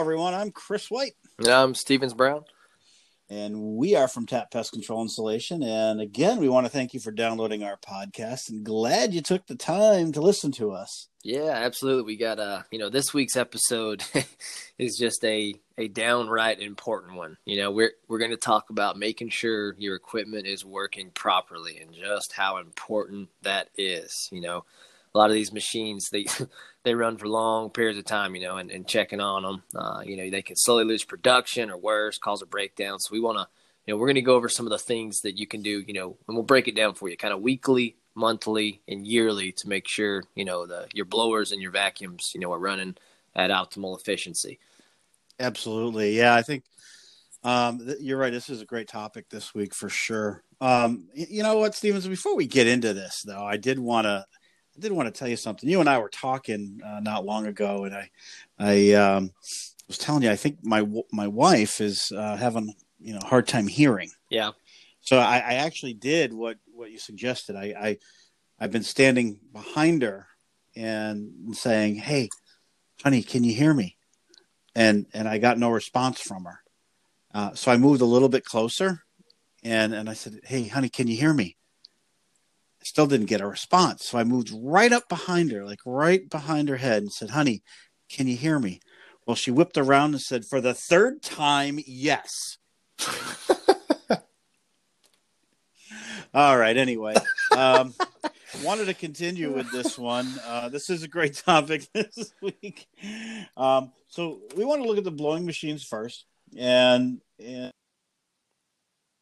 everyone. I'm Chris White. And I'm Stevens Brown. And we are from Tap Pest Control Insulation. And again, we want to thank you for downloading our podcast and glad you took the time to listen to us. Yeah, absolutely. We got uh, you know, this week's episode is just a a downright important one. You know, we're we're going to talk about making sure your equipment is working properly and just how important that is, you know a lot of these machines they they run for long periods of time, you know, and, and checking on them, uh, you know, they can slowly lose production or worse, cause a breakdown. So we want to, you know, we're going to go over some of the things that you can do, you know, and we'll break it down for you, kind of weekly, monthly, and yearly to make sure you know the your blowers and your vacuums, you know, are running at optimal efficiency. Absolutely, yeah, I think um, you're right. This is a great topic this week for sure. Um, you know what, Stevens? Before we get into this, though, I did want to did want to tell you something. You and I were talking uh, not long ago, and I, I um, was telling you I think my my wife is uh, having you know hard time hearing. Yeah. So I, I actually did what what you suggested. I, I I've been standing behind her and saying, "Hey, honey, can you hear me?" And and I got no response from her. Uh, so I moved a little bit closer, and and I said, "Hey, honey, can you hear me?" Still didn't get a response. So I moved right up behind her, like right behind her head, and said, Honey, can you hear me? Well, she whipped around and said, For the third time, yes. All right. Anyway, um, wanted to continue with this one. Uh, this is a great topic this week. Um, so we want to look at the blowing machines first, and, and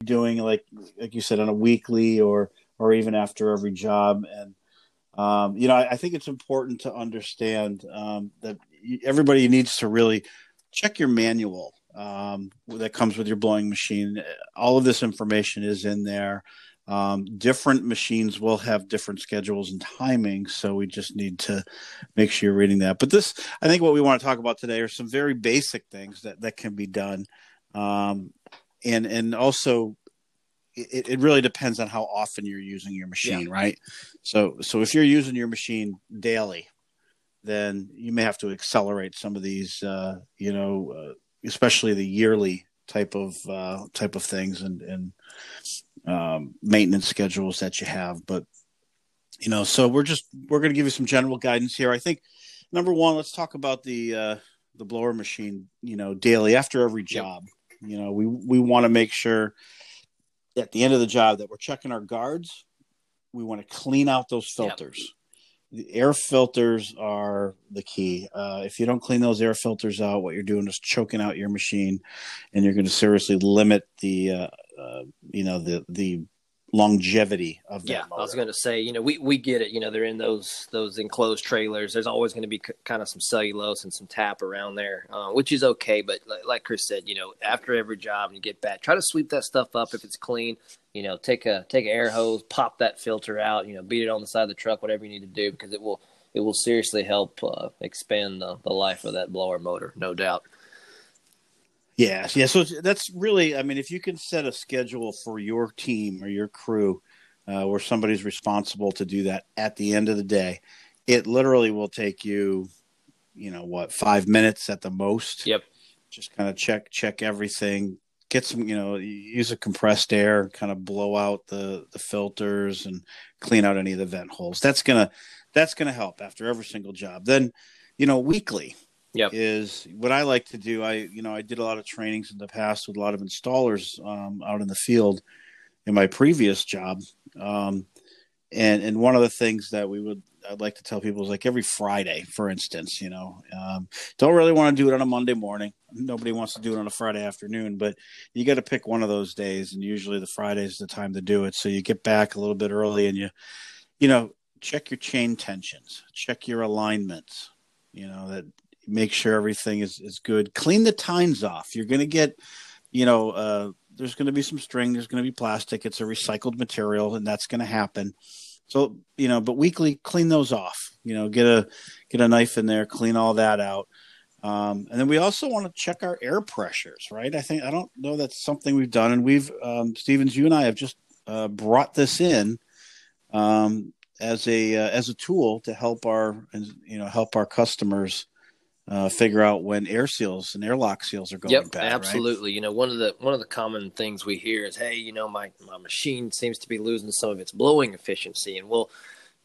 doing like like you said on a weekly or or even after every job. And um, you know, I, I, think it's important to understand um, that everybody needs to really check your manual um, that comes with your blowing machine. All of this information is in there. Um, different machines will have different schedules and timings, so we just need to make sure you're reading that. But this, I think, what we want to talk about today are some very basic things that that can be done, um, and and also it, it really depends on how often you're using your machine, yeah. right? So, so if you're using your machine daily, then you may have to accelerate some of these, uh, you know, uh, especially the yearly type of uh, type of things and and um, maintenance schedules that you have. But you know, so we're just we're going to give you some general guidance here. I think number one, let's talk about the uh, the blower machine. You know, daily after every job. Yep. You know, we we want to make sure at the end of the job that we're checking our guards. We want to clean out those filters. Yep. The air filters are the key. Uh, if you don't clean those air filters out, what you're doing is choking out your machine, and you're going to seriously limit the, uh, uh, you know, the the longevity of that. Yeah, motor. I was going to say, you know, we, we get it. You know, they're in those those enclosed trailers. There's always going to be c- kind of some cellulose and some tap around there, uh, which is okay. But like, like, Chris said, you know, after every job and you get back, try to sweep that stuff up if it's clean. You know, take a take an air hose, pop that filter out. You know, beat it on the side of the truck, whatever you need to do, because it will it will seriously help uh, expand the, the life of that blower motor, no doubt. Yes, yeah. So that's really, I mean, if you can set a schedule for your team or your crew, uh, where somebody's responsible to do that at the end of the day, it literally will take you, you know, what five minutes at the most. Yep. Just kind of check check everything, get some, you know, use a compressed air, kind of blow out the the filters and clean out any of the vent holes. That's gonna that's gonna help after every single job. Then, you know, weekly yep. is what I like to do. I you know I did a lot of trainings in the past with a lot of installers um, out in the field in my previous job, um, and and one of the things that we would I'd like to tell people is like every Friday, for instance, you know, um, don't really want to do it on a Monday morning. Nobody wants to do it on a Friday afternoon, but you got to pick one of those days, and usually the Friday is the time to do it. So you get back a little bit early, and you, you know, check your chain tensions, check your alignments. You know that make sure everything is, is good. Clean the tines off. You're going to get, you know, uh, there's going to be some string, there's going to be plastic. It's a recycled material, and that's going to happen. So, you know, but weekly, clean those off. You know, get a get a knife in there, clean all that out. Um, and then we also want to check our air pressures, right? I think I don't know that's something we've done, and we've um, Stevens, you and I have just uh, brought this in um, as a uh, as a tool to help our you know help our customers uh, figure out when air seals and airlock seals are going yep, bad. absolutely. Right? You know, one of the one of the common things we hear is, "Hey, you know, my my machine seems to be losing some of its blowing efficiency," and we'll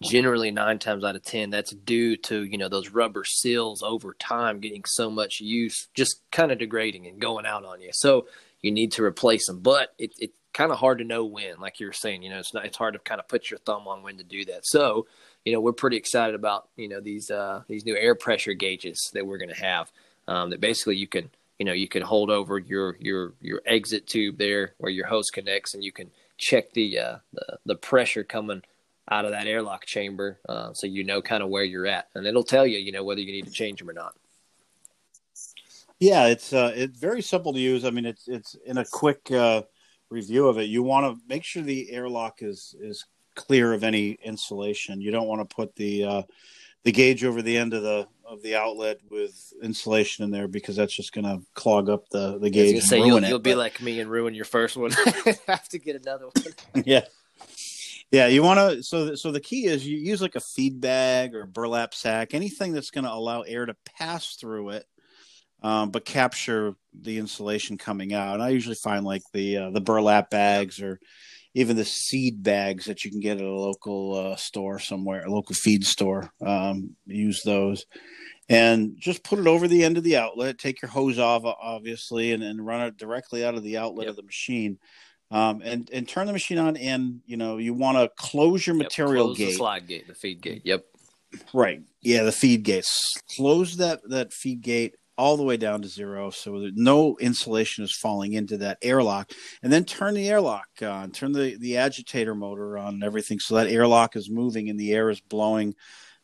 generally nine times out of ten that's due to you know those rubber seals over time getting so much use just kind of degrading and going out on you so you need to replace them but it, it's kind of hard to know when like you were saying you know it's not it's hard to kind of put your thumb on when to do that so you know we're pretty excited about you know these uh these new air pressure gauges that we're going to have um, that basically you can you know you can hold over your your your exit tube there where your hose connects and you can check the uh the, the pressure coming out of that airlock chamber, uh, so you know kind of where you're at, and it'll tell you, you know, whether you need to change them or not. Yeah, it's uh, it's very simple to use. I mean, it's it's in a quick uh, review of it. You want to make sure the airlock is is clear of any insulation. You don't want to put the uh, the gauge over the end of the of the outlet with insulation in there because that's just going to clog up the the gauge. say you'll, you'll be like me and ruin your first one. Have to get another one. yeah. Yeah, you want to. So, so the key is you use like a feed bag or burlap sack, anything that's going to allow air to pass through it, um, but capture the insulation coming out. And I usually find like the uh, the burlap bags or even the seed bags that you can get at a local uh, store somewhere, a local feed store. Um, use those, and just put it over the end of the outlet. Take your hose off, obviously, and, and run it directly out of the outlet yep. of the machine um, and and turn the machine on, and you know you want to close your material yep, close gate, the slide gate, the feed gate. Yep. Right. Yeah, the feed gate. Close that that feed gate all the way down to zero, so that no insulation is falling into that airlock, and then turn the airlock on. Turn the the agitator motor on and everything, so that airlock is moving and the air is blowing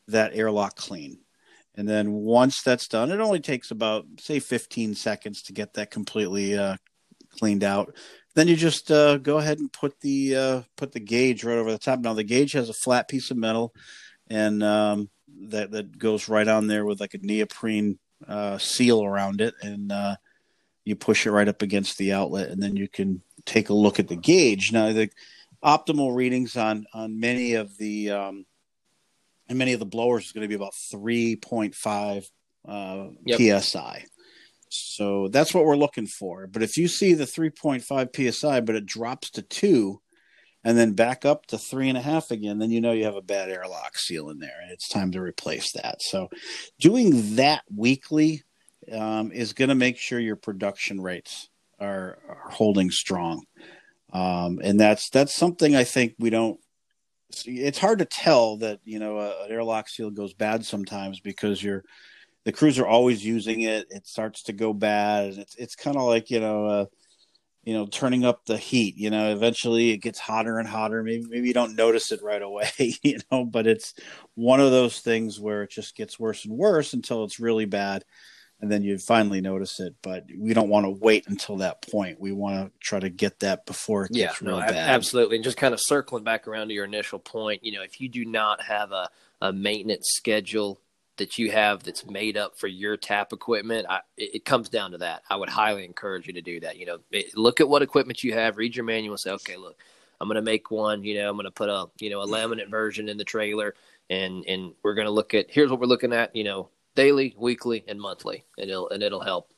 that airlock clean. And then once that's done, it only takes about say 15 seconds to get that completely uh, cleaned out then you just uh, go ahead and put the uh, put the gauge right over the top. Now the gauge has a flat piece of metal, and um, that that goes right on there with like a neoprene uh, seal around it, and uh, you push it right up against the outlet, and then you can take a look at the gauge. Now the optimal readings on on many of the um, and many of the blowers is going to be about three point five uh, yep. psi. So that's what we're looking for. But if you see the 3.5 psi, but it drops to two and then back up to three and a half again, then you know you have a bad airlock seal in there and it's time to replace that. So doing that weekly um, is going to make sure your production rates are, are holding strong. Um, and that's that's something I think we don't. It's hard to tell that you know an airlock seal goes bad sometimes because you're the crews are always using it. It starts to go bad. It's it's kind of like you know, uh, you know, turning up the heat. You know, eventually it gets hotter and hotter. Maybe maybe you don't notice it right away. You know, but it's one of those things where it just gets worse and worse until it's really bad, and then you finally notice it. But we don't want to wait until that point. We want to try to get that before it gets yeah, no, bad. Absolutely, and just kind of circling back around to your initial point. You know, if you do not have a a maintenance schedule that you have that's made up for your tap equipment, I, it, it, comes down to that. I would highly encourage you to do that. You know, it, look at what equipment you have, read your manual, say, okay, look, I'm going to make one. You know, I'm going to put a you know a laminate version in the trailer, and and we're going to look at here's what we're looking at. You know, daily, weekly, and monthly, and it'll and it'll help.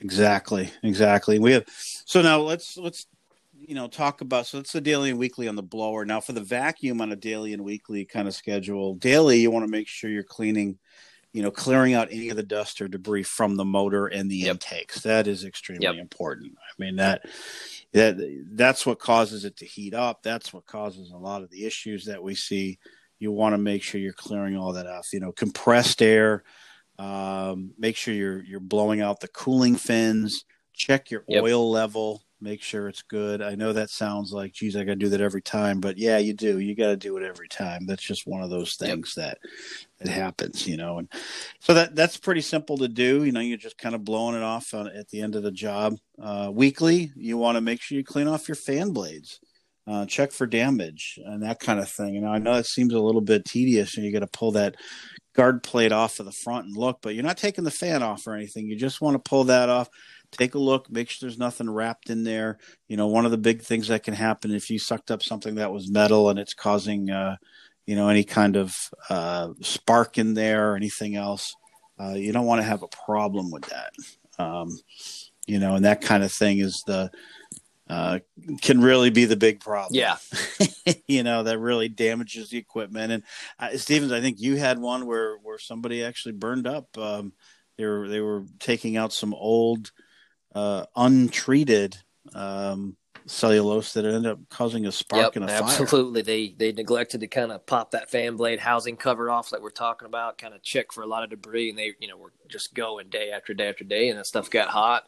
Exactly, exactly. We have so now let's let's you know talk about so it's the daily and weekly on the blower. Now for the vacuum on a daily and weekly kind of schedule daily you want to make sure you're cleaning you know clearing out any of the dust or debris from the motor and the yep. intakes. That is extremely yep. important. I mean that that that's what causes it to heat up. That's what causes a lot of the issues that we see. You want to make sure you're clearing all that off you know compressed air um, make sure you're you're blowing out the cooling fins. Check your yep. oil level make sure it's good. I know that sounds like, geez, I got to do that every time, but yeah, you do. You got to do it every time. That's just one of those things yep. that that happens, you know. And so that that's pretty simple to do. You know, you're just kind of blowing it off on, at the end of the job. Uh, weekly, you want to make sure you clean off your fan blades. Uh, check for damage and that kind of thing. You know, I know it seems a little bit tedious, and you got to pull that guard plate off of the front and look, but you're not taking the fan off or anything. You just want to pull that off take a look, make sure there's nothing wrapped in there. You know, one of the big things that can happen if you sucked up something that was metal and it's causing, uh, you know, any kind of uh, spark in there or anything else. Uh, you don't want to have a problem with that. Um, you know, and that kind of thing is the uh, can really be the big problem. Yeah, you know that really damages the equipment. And uh, Stevens, I think you had one where where somebody actually burned up. Um, they were they were taking out some old uh, untreated um, cellulose that ended up causing a spark yep, and a absolutely. fire. They they neglected to kind of pop that fan blade housing cover off, like we're talking about, kind of check for a lot of debris, and they you know were just going day after day after day, and that stuff got hot,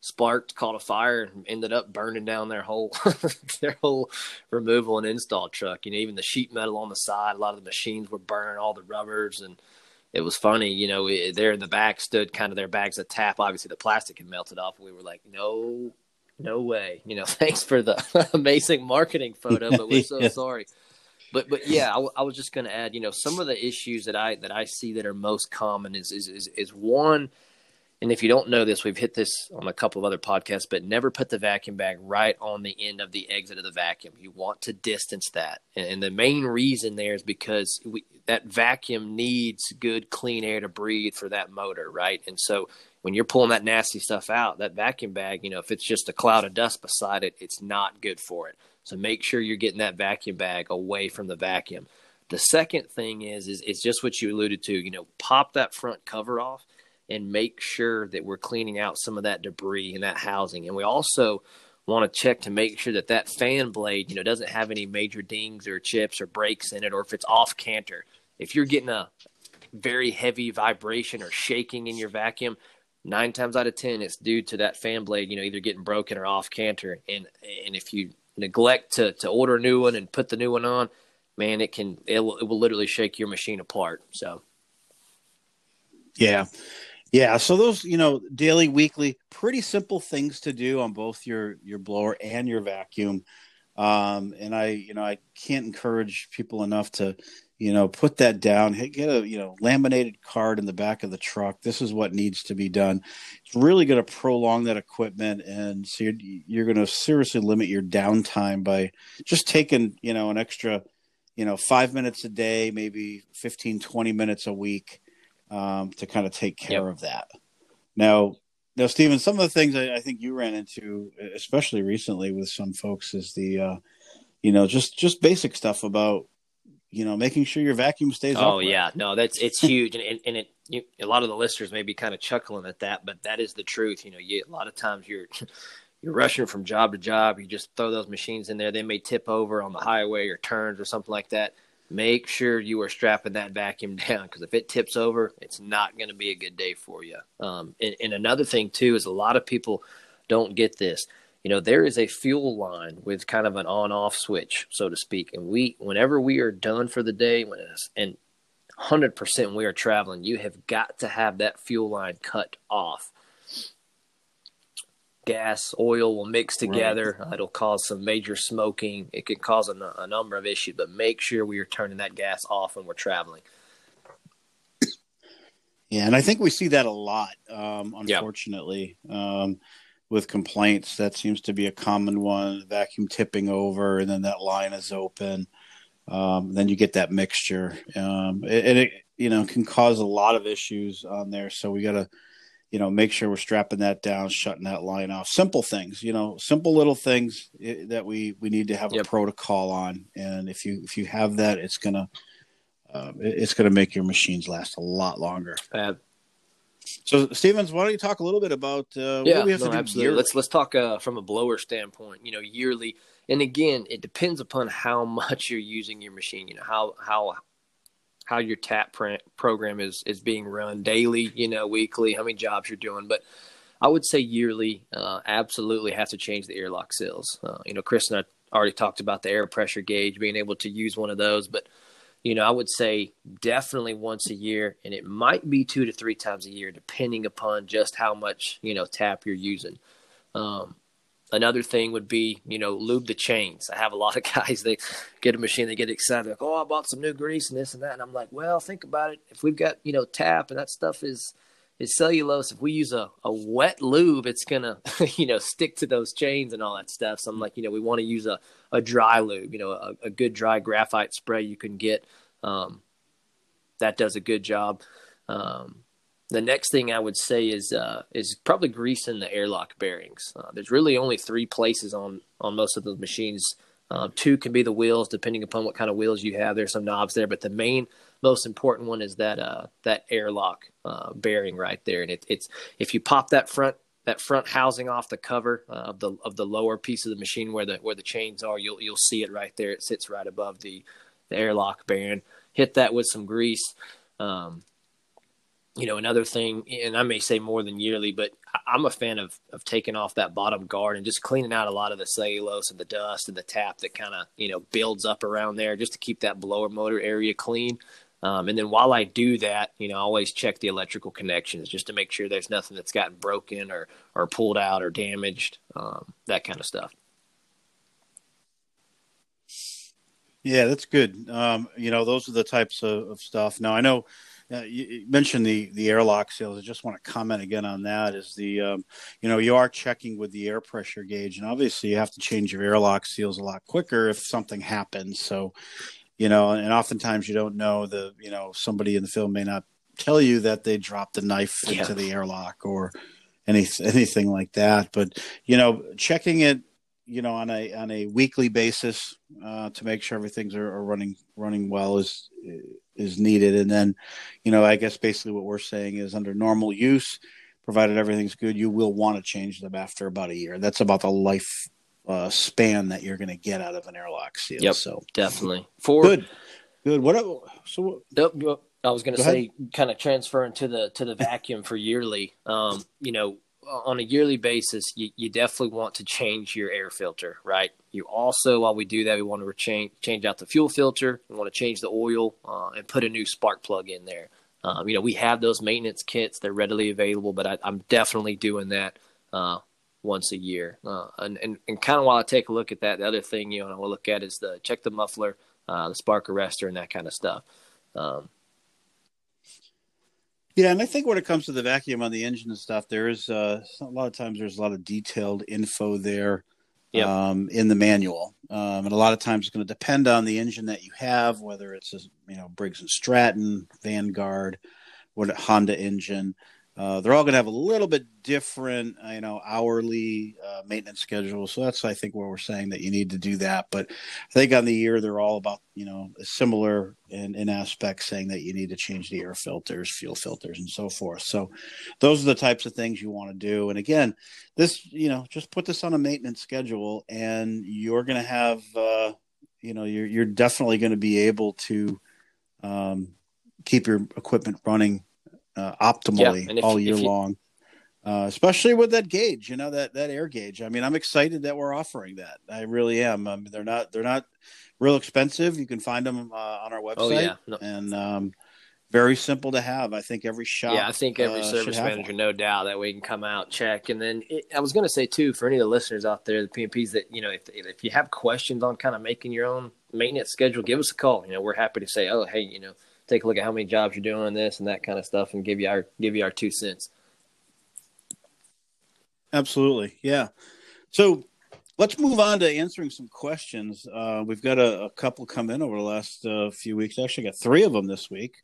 sparked, caught a fire, and ended up burning down their whole their whole removal and install truck. You know, even the sheet metal on the side, a lot of the machines were burning, all the rubbers and it was funny, you know, there in the back stood kind of their bags of tap. Obviously, the plastic had melted off. We were like, no no way. You know, thanks for the amazing marketing photo, but we're so yeah. sorry. But but yeah, I, w- I was just going to add, you know, some of the issues that I that I see that are most common is is is, is one. And if you don't know this, we've hit this on a couple of other podcasts, but never put the vacuum bag right on the end of the exit of the vacuum. You want to distance that. And, and the main reason there is because we, that vacuum needs good, clean air to breathe for that motor, right? And so when you're pulling that nasty stuff out, that vacuum bag, you know, if it's just a cloud of dust beside it, it's not good for it. So make sure you're getting that vacuum bag away from the vacuum. The second thing is, is it's just what you alluded to. You know, pop that front cover off and make sure that we're cleaning out some of that debris in that housing. And we also want to check to make sure that that fan blade, you know, doesn't have any major dings or chips or breaks in it, or if it's off canter. If you're getting a very heavy vibration or shaking in your vacuum, nine times out of ten it's due to that fan blade you know either getting broken or off canter and and if you neglect to to order a new one and put the new one on man it can it will, it will literally shake your machine apart so yeah yeah so those you know daily weekly pretty simple things to do on both your your blower and your vacuum. Um and i you know i can't encourage people enough to you know put that down. Get a you know laminated card in the back of the truck. This is what needs to be done. It's really going to prolong that equipment and so you're, you're going to seriously limit your downtime by just taking you know an extra you know five minutes a day maybe 15 20 minutes a week um, to kind of take care yep. of that now now Stephen, some of the things I, I, think you ran into especially recently with some folks is the uh, you know just just basic stuff about you know, making sure your vacuum stays. Oh upright. yeah, no, that's it's huge, and, and it you, a lot of the listeners may be kind of chuckling at that, but that is the truth. You know, you, a lot of times you're you're rushing from job to job. You just throw those machines in there; they may tip over on the highway or turns or something like that. Make sure you are strapping that vacuum down because if it tips over, it's not going to be a good day for you. Um, and, and another thing too is a lot of people don't get this you know there is a fuel line with kind of an on off switch so to speak and we whenever we are done for the day when and 100% when we are traveling you have got to have that fuel line cut off gas oil will mix together right. it'll cause some major smoking it could cause a, a number of issues but make sure we are turning that gas off when we're traveling yeah and i think we see that a lot um, unfortunately yep. um, with complaints. That seems to be a common one. Vacuum tipping over, and then that line is open. Um, then you get that mixture, um, and it you know can cause a lot of issues on there. So we got to you know make sure we're strapping that down, shutting that line off. Simple things, you know, simple little things eh, that we we need to have yep. a protocol on. And if you if you have that, it's gonna uh, it's gonna make your machines last a lot longer. Uh, so, Stevens, why don't you talk a little bit about uh, yeah, no, absolutely. Yearly? Let's let's talk uh, from a blower standpoint. You know, yearly, and again, it depends upon how much you're using your machine. You know, how how how your tap print program is is being run daily. You know, weekly, how many jobs you're doing, but I would say yearly, uh, absolutely has to change the airlock seals. Uh, you know, Chris and I already talked about the air pressure gauge, being able to use one of those, but you know, I would say definitely once a year, and it might be two to three times a year, depending upon just how much you know tap you're using. Um, another thing would be you know lube the chains. I have a lot of guys they get a machine, they get excited, like oh I bought some new grease and this and that, and I'm like, well think about it. If we've got you know tap and that stuff is is cellulose. If we use a, a wet lube, it's gonna, you know, stick to those chains and all that stuff. So I'm like, you know, we want to use a, a dry lube, you know, a, a good dry graphite spray you can get. Um, that does a good job. Um, the next thing I would say is uh, is probably greasing the airlock bearings. Uh, there's really only three places on on most of the machines. Uh, two can be the wheels, depending upon what kind of wheels you have. There's some knobs there, but the main most important one is that uh, that airlock uh, bearing right there. And it, it's if you pop that front that front housing off the cover uh, of the of the lower piece of the machine where the where the chains are, you'll you'll see it right there. It sits right above the the airlock bearing. Hit that with some grease. Um, you know, another thing, and I may say more than yearly, but I'm a fan of of taking off that bottom guard and just cleaning out a lot of the cellulose and the dust and the tap that kind of you know builds up around there, just to keep that blower motor area clean. Um, and then while I do that, you know, I always check the electrical connections just to make sure there's nothing that's gotten broken or or pulled out or damaged, um, that kind of stuff. Yeah, that's good. Um, you know, those are the types of, of stuff. Now I know uh, you mentioned the the airlock seals. I just want to comment again on that. Is the um, you know you are checking with the air pressure gauge, and obviously you have to change your airlock seals a lot quicker if something happens. So you know, and oftentimes you don't know the you know somebody in the film may not tell you that they dropped the knife yeah. into the airlock or any anything like that. But you know, checking it you know on a on a weekly basis uh, to make sure everything's are, are, running running well is is needed. And then you know i guess basically what we're saying is under normal use provided everything's good you will want to change them after about a year. That's about the life uh, span that you're going to get out of an airlock seal yep, so. definitely. For good good. What so I was going to say, kind of transferring to the to the vacuum for yearly. Um, you know, on a yearly basis, you, you definitely want to change your air filter, right? You also, while we do that, we want to change change out the fuel filter. We want to change the oil uh, and put a new spark plug in there. Um, you know, we have those maintenance kits; they're readily available. But I, am definitely doing that uh, once a year. Uh, and and, and kind of while I take a look at that, the other thing you know I will look at is the check the muffler, uh, the spark arrestor, and that kind of stuff. Um, yeah, and I think when it comes to the vacuum on the engine and stuff, there is uh, a lot of times there's a lot of detailed info there yep. um, in the manual, um, and a lot of times it's going to depend on the engine that you have, whether it's a you know Briggs and Stratton, Vanguard, what a Honda engine. Uh, they're all going to have a little bit different, you know, hourly uh, maintenance schedule. So that's, I think, where we're saying that you need to do that. But I think on the year, they're all about, you know, similar in, in aspects, saying that you need to change the air filters, fuel filters, and so forth. So those are the types of things you want to do. And again, this, you know, just put this on a maintenance schedule, and you're going to have, uh, you know, you're you're definitely going to be able to um, keep your equipment running uh, optimally yeah, if, all year you, long. Uh, especially with that gauge, you know that that air gauge. I mean, I'm excited that we're offering that. I really am. I mean, they're not they're not real expensive. You can find them uh, on our website, oh, yeah. No. and um, very simple to have. I think every shop. Yeah, I think every uh, service manager, no doubt, that we can come out check. And then it, I was going to say too, for any of the listeners out there, the PMPs that you know, if if you have questions on kind of making your own maintenance schedule, give us a call. You know, we're happy to say, oh, hey, you know take a look at how many jobs you're doing on this and that kind of stuff and give you our give you our two cents. Absolutely. Yeah. So let's move on to answering some questions. Uh, we've got a, a, couple come in over the last uh, few weeks. Actually, got three of them this week.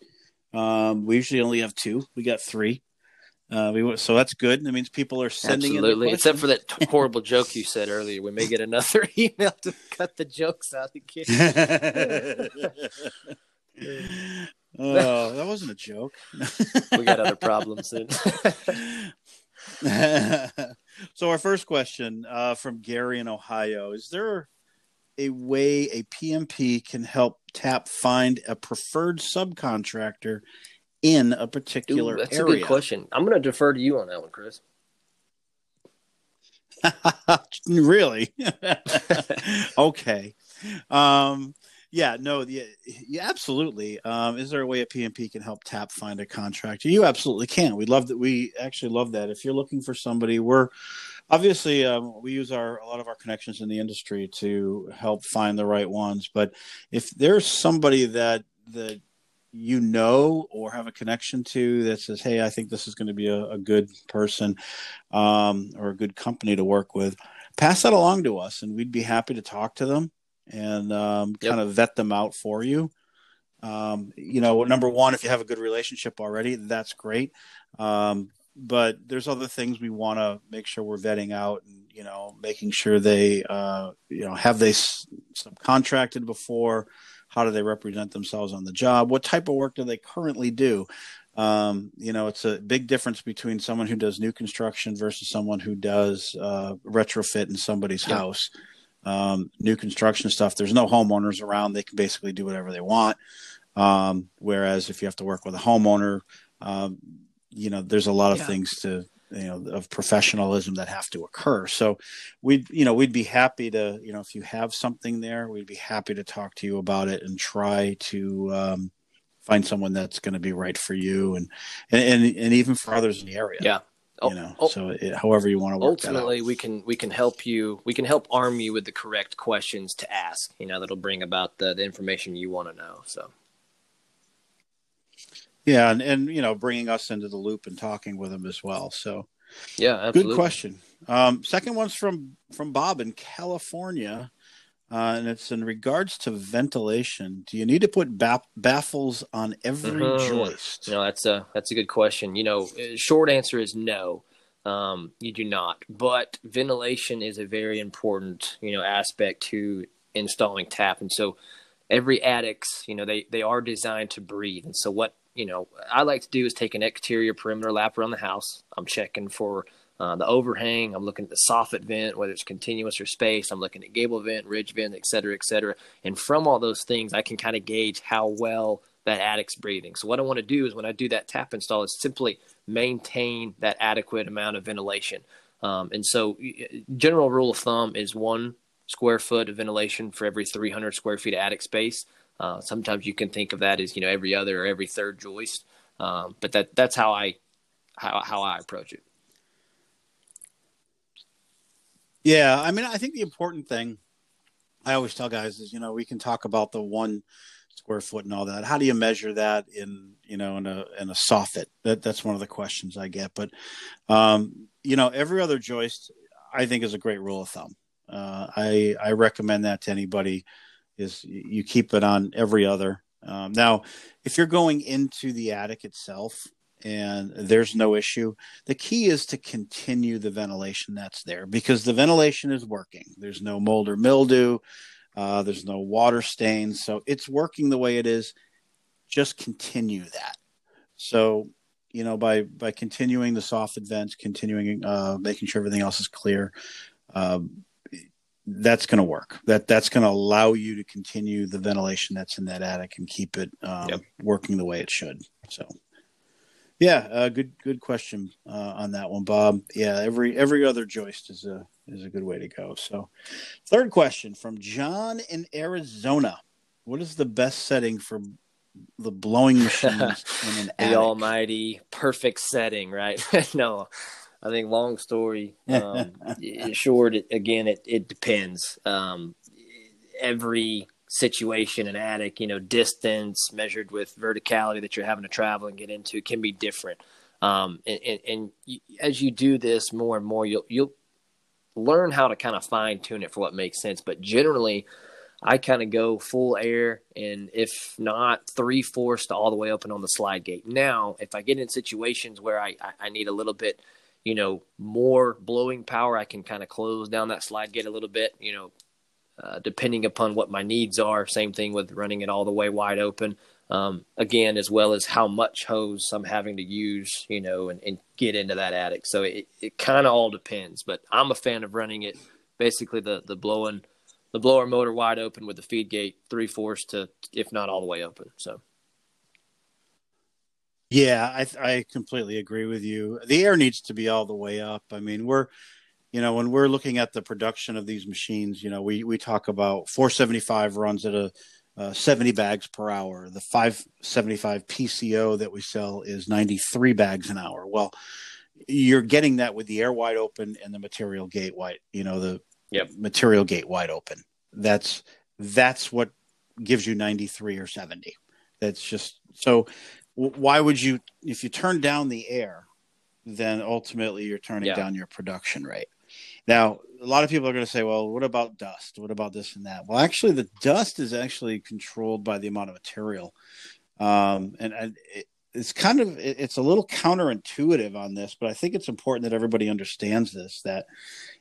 Um, we usually only have two. We got three. Uh, we so that's good. That means people are sending absolutely, except for that horrible joke you said earlier. We may get another email to cut the jokes out again. oh, that wasn't a joke. we got other problems then. so our first question uh, from Gary in Ohio: Is there a way a PMP can help TAP find a preferred subcontractor in a particular Ooh, that's area? That's a good question. I'm going to defer to you on that one, Chris. really? okay. Um, yeah, no, yeah, yeah absolutely. Um, is there a way a PMP can help TAP find a contractor? You absolutely can. We love that. We actually love that. If you're looking for somebody, we're obviously um, we use our a lot of our connections in the industry to help find the right ones. But if there's somebody that that you know or have a connection to that says, "Hey, I think this is going to be a, a good person um, or a good company to work with," pass that along to us, and we'd be happy to talk to them and um, yep. kind of vet them out for you. Um, you know, number one, if you have a good relationship already, that's great. Um, but there's other things we want to make sure we're vetting out and you know making sure they uh, you know have they subcontracted before how do they represent themselves on the job what type of work do they currently do um, you know it's a big difference between someone who does new construction versus someone who does uh, retrofit in somebody's yeah. house um, new construction stuff. There's no homeowners around. They can basically do whatever they want. Um, whereas if you have to work with a homeowner um, you know there's a lot of yeah. things to you know of professionalism that have to occur. So we'd you know we'd be happy to you know if you have something there we'd be happy to talk to you about it and try to um, find someone that's going to be right for you and, and and and even for others in the area. Yeah you know oh, so it, however you want to work ultimately we can we can help you we can help arm you with the correct questions to ask you know that'll bring about the, the information you want to know so yeah, and, and you know, bringing us into the loop and talking with them as well. So, yeah, absolutely. good question. Um, second one's from from Bob in California, uh, and it's in regards to ventilation. Do you need to put ba- baffles on every mm-hmm. joist? No, that's a that's a good question. You know, uh, short answer is no. Um, you do not, but ventilation is a very important you know aspect to installing tap, and so every attics, you know, they they are designed to breathe, and so what you know, I like to do is take an exterior perimeter lap around the house. I'm checking for uh, the overhang. I'm looking at the soffit vent, whether it's continuous or space. I'm looking at gable vent, ridge vent, et cetera, et cetera. And from all those things, I can kind of gauge how well that attic's breathing. So what I want to do is when I do that tap install is simply maintain that adequate amount of ventilation. Um, and so general rule of thumb is one square foot of ventilation for every 300 square feet of attic space. Uh, sometimes you can think of that as you know every other or every third joist, um, but that that's how I how how I approach it. Yeah, I mean, I think the important thing I always tell guys is you know we can talk about the one square foot and all that. How do you measure that in you know in a in a soffit? That that's one of the questions I get. But um, you know, every other joist I think is a great rule of thumb. Uh, I I recommend that to anybody is you keep it on every other. Um, now, if you're going into the attic itself and there's no issue, the key is to continue the ventilation that's there because the ventilation is working. There's no mold or mildew, uh, there's no water stains, so it's working the way it is. Just continue that. So, you know, by by continuing the soft vents, continuing uh, making sure everything else is clear, uh, that's going to work. That that's going to allow you to continue the ventilation that's in that attic and keep it um, yep. working the way it should. So, yeah, uh, good good question uh, on that one, Bob. Yeah, every every other joist is a is a good way to go. So, third question from John in Arizona: What is the best setting for the blowing machines in an attic? The almighty perfect setting, right? no, I think long story um, short, it, again, it, it depends. Um, every situation, an attic, you know, distance measured with verticality that you're having to travel and get into can be different. Um, and, and, and as you do this more and more, you'll, you'll learn how to kind of fine tune it for what makes sense. But generally, I kind of go full air and if not three fourths all the way open on the slide gate. Now, if I get in situations where I, I need a little bit you know, more blowing power, I can kind of close down that slide gate a little bit, you know, uh, depending upon what my needs are. Same thing with running it all the way wide open. Um, again, as well as how much hose I'm having to use, you know, and, and get into that attic. So it, it kind of all depends, but I'm a fan of running it basically the, the blowing, the blower motor wide open with the feed gate three fourths to, if not all the way open. So. Yeah, I I completely agree with you. The air needs to be all the way up. I mean, we're you know, when we're looking at the production of these machines, you know, we we talk about 475 runs at a uh, 70 bags per hour. The 575 PCO that we sell is 93 bags an hour. Well, you're getting that with the air wide open and the material gate wide, you know, the yep. material gate wide open. That's that's what gives you 93 or 70 That's just so. Why would you, if you turn down the air, then ultimately you're turning yeah. down your production rate. Now, a lot of people are going to say, well, what about dust? What about this and that? Well, actually, the dust is actually controlled by the amount of material. Um, and, and it, it's kind of it's a little counterintuitive on this, but I think it's important that everybody understands this. That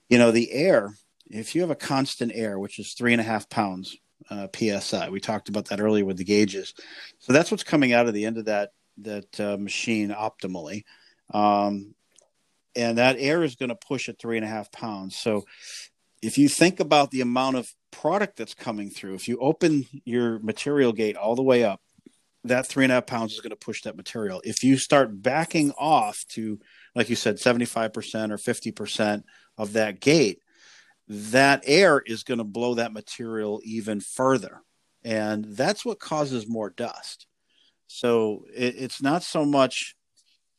you know the air, if you have a constant air, which is three and a half pounds uh, psi, we talked about that earlier with the gauges. So that's what's coming out of the end of that that uh, machine optimally. Um, and that air is going to push at three and a half pounds. So if you think about the amount of product that's coming through, if you open your material gate all the way up, that three and a half pounds is going to push that material. If you start backing off to, like you said, 75% or 50% of that gate, that air is going to blow that material even further. And that's what causes more dust. So it, it's not so much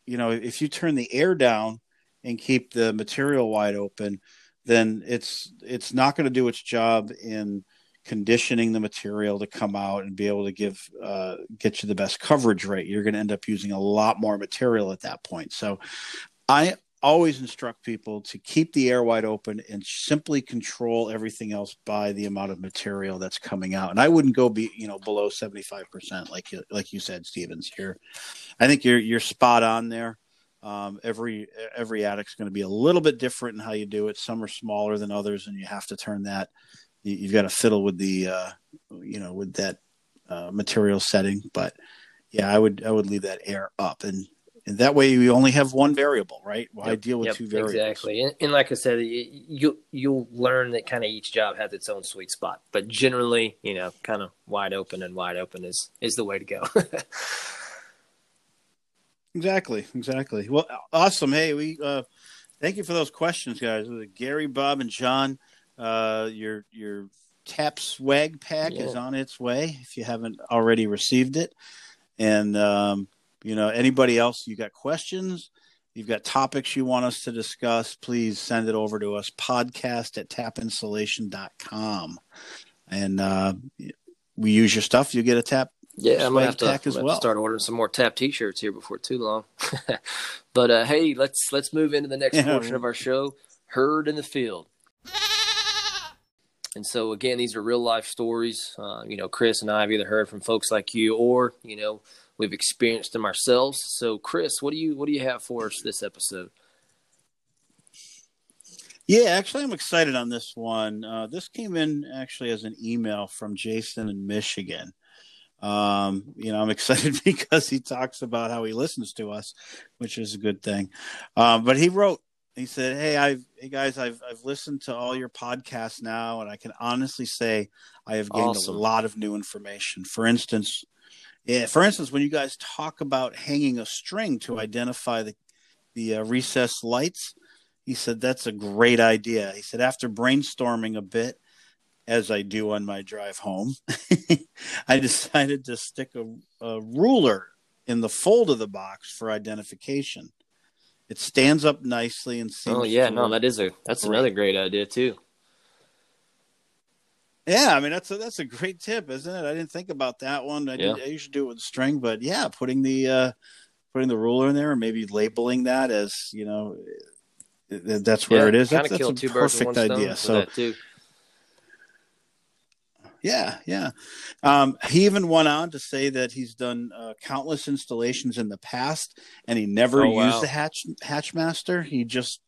you know, if you turn the air down and keep the material wide open, then it's it's not going to do its job in conditioning the material to come out and be able to give uh, get you the best coverage rate. You're going to end up using a lot more material at that point. So, I always instruct people to keep the air wide open and simply control everything else by the amount of material that's coming out. And I wouldn't go be you know below seventy five percent like you like you said, Stevens. Here, I think you're you're spot on there. Um, every every attic's going to be a little bit different in how you do it. Some are smaller than others, and you have to turn that. You, have got to fiddle with the uh, you know with that uh, material setting, but yeah, I would I would leave that air up and and that way you only have one variable, right? Why yep, deal with yep, two variables? Exactly, and, and, like I said, you you'll learn that kind of each job has its own sweet spot, but generally, you know, kind of wide open and wide open is is the way to go. exactly, exactly. Well, awesome. Hey, we uh, thank you for those questions, guys. Gary, Bob, and John. Uh, your your tap swag pack yeah. is on its way. If you haven't already received it, and um, you know, anybody else, you got questions, you've got topics you want us to discuss, please send it over to us, podcast at tapinsulation.com. And uh, we use your stuff, you get a tap. Yeah, I'm gonna have to, as well. start ordering some more tap T-shirts here before too long. but uh, hey, let's let's move into the next yeah. portion of our show. Heard in the field. And so again, these are real life stories. Uh, you know, Chris and I have either heard from folks like you, or you know, we've experienced them ourselves. So, Chris, what do you what do you have for us this episode? Yeah, actually, I'm excited on this one. Uh, this came in actually as an email from Jason in Michigan. Um, you know, I'm excited because he talks about how he listens to us, which is a good thing. Um, but he wrote, he said, "Hey, I've hey guys, I've I've listened to all your podcasts now, and I can honestly say I have gained awesome. a lot of new information. For instance, yeah, for instance, when you guys talk about hanging a string to identify the the uh, recessed lights, he said that's a great idea. He said after brainstorming a bit, as I do on my drive home, I decided to stick a, a ruler in the fold of the box for identification. It stands up nicely and seems. Oh yeah, no, that is a that's great. another great idea too. Yeah, I mean that's a that's a great tip, isn't it? I didn't think about that one. I, yeah. did, I usually do it with string, but yeah, putting the uh, putting the ruler in there and maybe labeling that as you know that's where yeah, it is. That's, that's a perfect idea. So yeah, yeah. Um, he even went on to say that he's done uh, countless installations in the past, and he never oh, used wow. the Hatch Hatchmaster. He just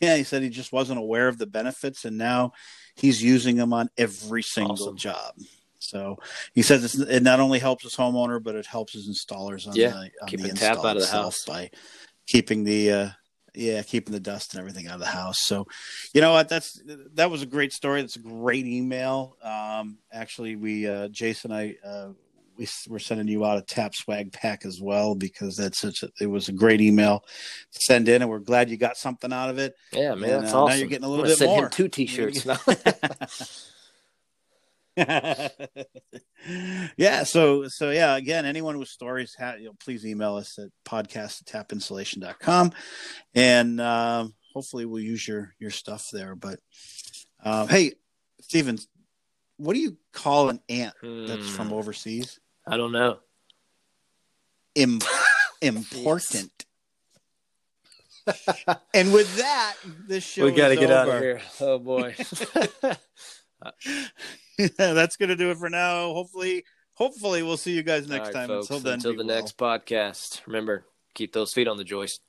yeah, he said he just wasn't aware of the benefits, and now he's using them on every single awesome. job. So he says it not only helps his homeowner, but it helps his installers on yeah, the on keep the tap out of the house by keeping the uh, yeah keeping the dust and everything out of the house. So you know what? That's that was a great story. That's a great email. Um, actually, we uh, Jason I. Uh, we, we're sending you out a tap swag pack as well because that's such a, it was a great email to send in and we're glad you got something out of it yeah man and, that's uh, awesome now you're getting a little bit send more him two t-shirts yeah so so yeah again anyone with stories ha- you know, please email us at podcast at tapinsulation.com and um, hopefully we'll use your your stuff there but uh, hey Steven, what do you call an ant that's from hmm. overseas? I don't know. Im- important. and with that, this show we got to get out of here. Oh boy. that's going to do it for now. Hopefully, hopefully we'll see you guys next right, time. Folks, until then, until the well. next podcast. Remember, keep those feet on the joist.